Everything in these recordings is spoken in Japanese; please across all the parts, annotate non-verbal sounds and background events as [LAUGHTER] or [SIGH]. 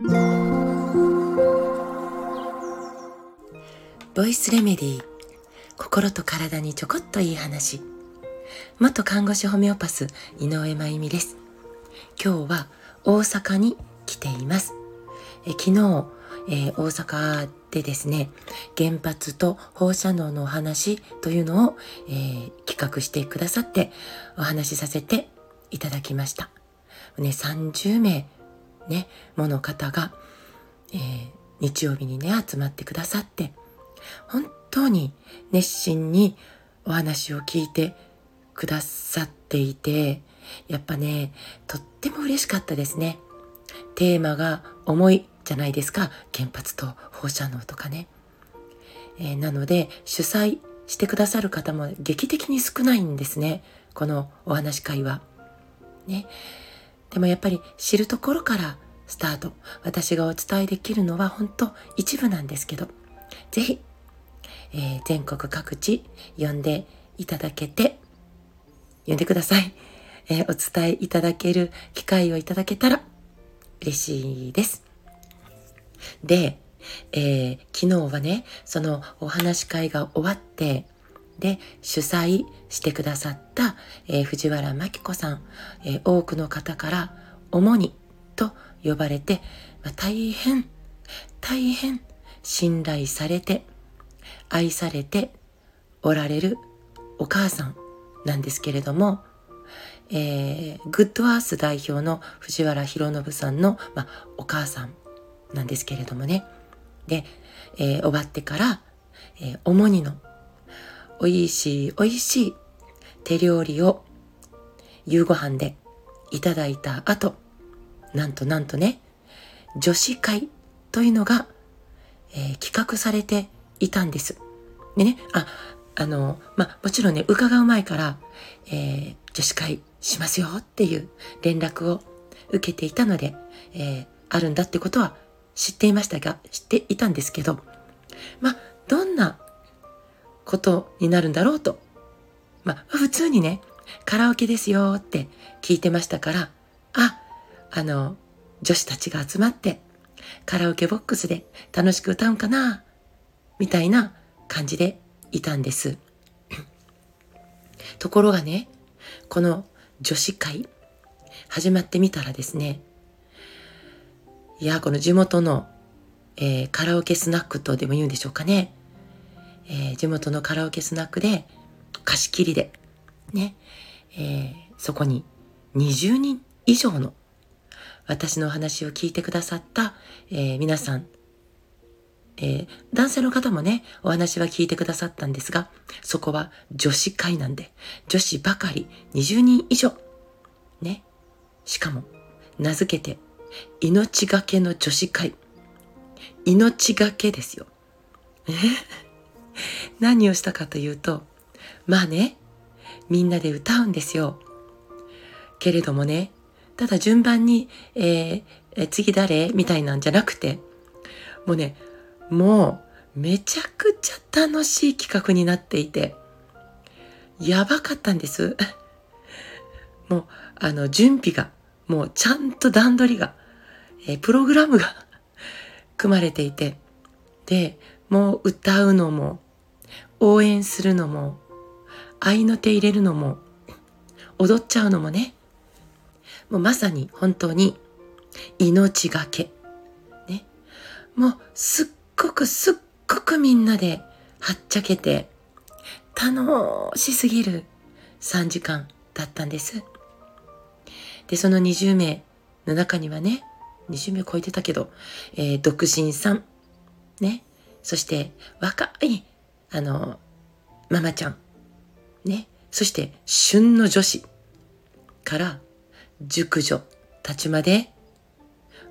ボイスレメディー心と体にちょこっといい話。元看護師ホメオパス井上真由美です。今日は大阪に来ています。え昨日、えー、大阪でですね原発と放射能のお話というのを、えー、企画してくださってお話しさせていただきました。ね30名ねもの方が、えー、日曜日にね集まってくださって本当に熱心にお話を聞いてくださっていて、やっぱね、とっても嬉しかったですね。テーマが重いじゃないですか。原発と放射能とかね。えー、なので、主催してくださる方も劇的に少ないんですね。このお話会は。ね。でもやっぱり知るところからスタート。私がお伝えできるのは本当一部なんですけど、ぜひえー、全国各地呼んでいただけて、呼んでください。えー、お伝えいただける機会をいただけたら嬉しいです。で、えー、昨日はね、そのお話し会が終わって、で、主催してくださった、えー、藤原真紀子さん、えー、多くの方から主にと呼ばれて、まあ、大変、大変信頼されて、愛されておられるお母さんなんですけれども、えー、グッドアース代表の藤原博信さんの、まあ、お母さんなんですけれどもね。で、えー、終わってから、えー、主にの美味しい美味しい手料理を夕ご飯でいただいた後、なんとなんとね、女子会というのが、えー、企画されていたんです。でね、あ、あの、まあ、もちろんね、伺う前から、えー、女子会しますよっていう連絡を受けていたので、えー、あるんだってことは知っていましたが、知っていたんですけど、まあ、ことになるんだろうと。まあ、普通にね、カラオケですよって聞いてましたから、あ、あの、女子たちが集まって、カラオケボックスで楽しく歌うんかなみたいな感じでいたんです。[CLEARS THROAT] ところがね、この女子会始まってみたらですね、いや、この地元の、えー、カラオケスナックとでも言うんでしょうかね。えー、地元のカラオケスナックで貸し切りで、ね、えー、そこに20人以上の私のお話を聞いてくださった、えー、皆さんえー、男性の方もね、お話は聞いてくださったんですが、そこは女子会なんで、女子ばかり20人以上。ね。しかも、名付けて、命がけの女子会。命がけですよ。[LAUGHS] 何をしたかというと、まあね、みんなで歌うんですよ。けれどもね、ただ順番に、えー、次誰？みたいなんじゃなくて、もうね、もうめちゃくちゃ楽しい企画になっていて、やばかったんです。[LAUGHS] もう、あの、準備が、もうちゃんと段取りが、えー、プログラムが [LAUGHS] 組まれていて、で、もう歌うのも、応援するのも、愛の手入れるのも、踊っちゃうのもね、もうまさに本当に命がけ。ね。もうすっごくすっごくみんなではっちゃけて楽しすぎる3時間だったんです。で、その20名の中にはね、20名超えてたけど、えー、独身さん、ね、そして若い、あの、ママちゃん、ね、そして旬の女子から熟女たちまで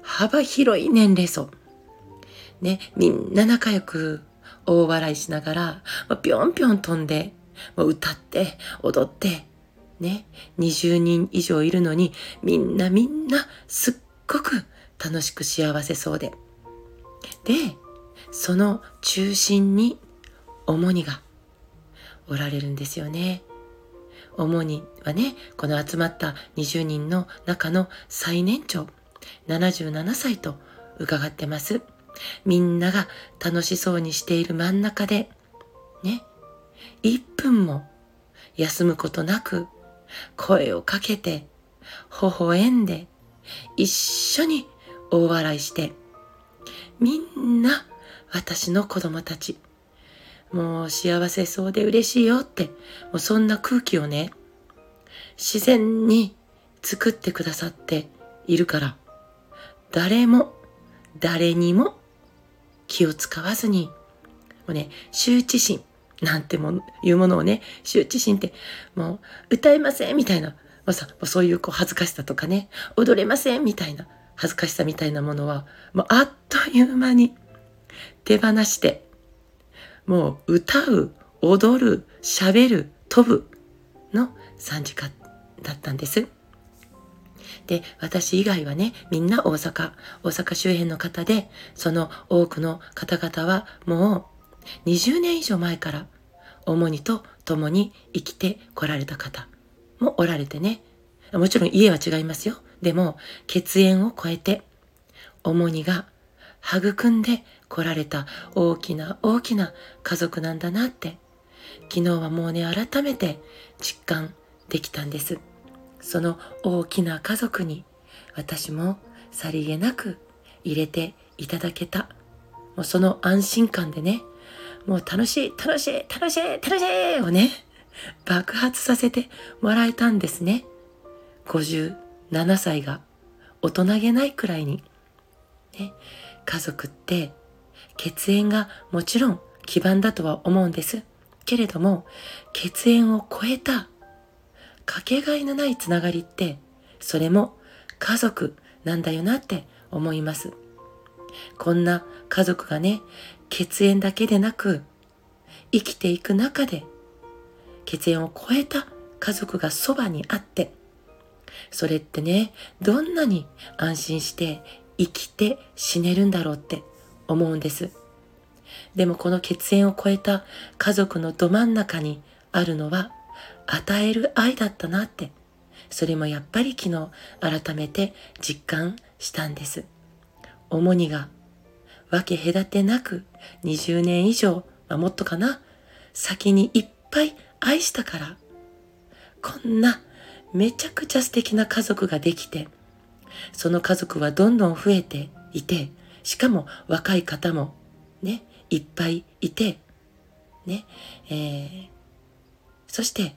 幅広い年齢層、ね、みんな仲良く大笑いしながら、ぴょんぴょん飛んで、まあ、歌って、踊って、ね、20人以上いるのに、みんなみんなすっごく楽しく幸せそうで。で、その中心に、主にがおられるんですよね。主にはね、この集まった20人の中の最年長、77歳と伺ってます。みんなが楽しそうにしている真ん中で、ね、一分も休むことなく声をかけて、微笑んで、一緒に大笑いして、みんな私の子供たち、もう幸せそうで嬉しいよって、もうそんな空気をね、自然に作ってくださっているから、誰も、誰にも気を使わずに、もうね、羞恥心なんてもいうものをね、羞恥心ってもう歌えませんみたいな、まあ、さそういうこう恥ずかしさとかね、踊れませんみたいな恥ずかしさみたいなものは、もうあっという間に手放して、もう歌う、踊る、喋る、飛ぶの3時間だったんです。で、私以外はね、みんな大阪、大阪周辺の方で、その多くの方々はもう20年以上前から主にと共に生きてこられた方もおられてね、もちろん家は違いますよ。でも、血縁を超えて、主にが育んで来られた大きな大きな家族なんだなって、昨日はもうね、改めて実感できたんです。その大きな家族に私もさりげなく入れていただけた。もうその安心感でね、もう楽しい、楽しい、楽しい、楽しいをね、爆発させてもらえたんですね。57歳が大人げないくらいに。ね、家族って血縁がもちろん基盤だとは思うんです。けれども、血縁を超えたかけがえのないつながりって、それも家族なんだよなって思います。こんな家族がね、血縁だけでなく、生きていく中で、血縁を超えた家族がそばにあって、それってね、どんなに安心して生きて死ねるんだろうって思うんです。でもこの血縁を超えた家族のど真ん中にあるのは与える愛だったなって、それもやっぱり昨日改めて実感したんです。主にが分け隔てなく20年以上、まあ、もっとかな、先にいっぱい愛したから、こんなめちゃくちゃ素敵な家族ができて、その家族はどんどん増えていて、しかも若い方もね、いっぱいいて、ね、えー、そして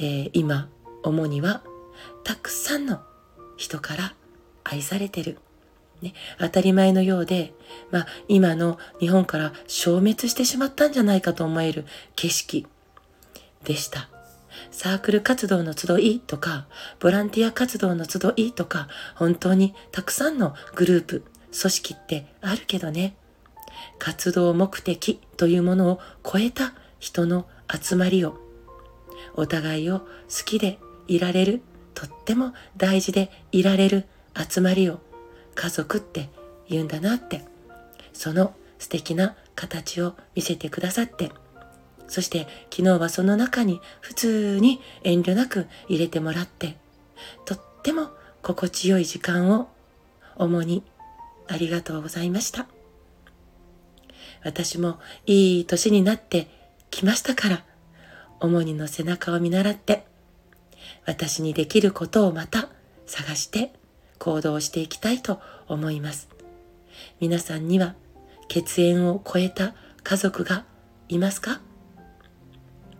えー、今、主には、たくさんの人から愛されてる。ね、当たり前のようで、まあ、今の日本から消滅してしまったんじゃないかと思える景色でした。サークル活動の集いとか、ボランティア活動の集いとか、本当にたくさんのグループ、組織ってあるけどね、活動目的というものを超えた人の集まりをお互いを好きでいられる、とっても大事でいられる集まりを家族って言うんだなって、その素敵な形を見せてくださって、そして昨日はその中に普通に遠慮なく入れてもらって、とっても心地よい時間を主にありがとうございました。私もいい年になってきましたから、主にの背中を見習って、私にできることをまた探して行動していきたいと思います。皆さんには血縁を超えた家族がいますか？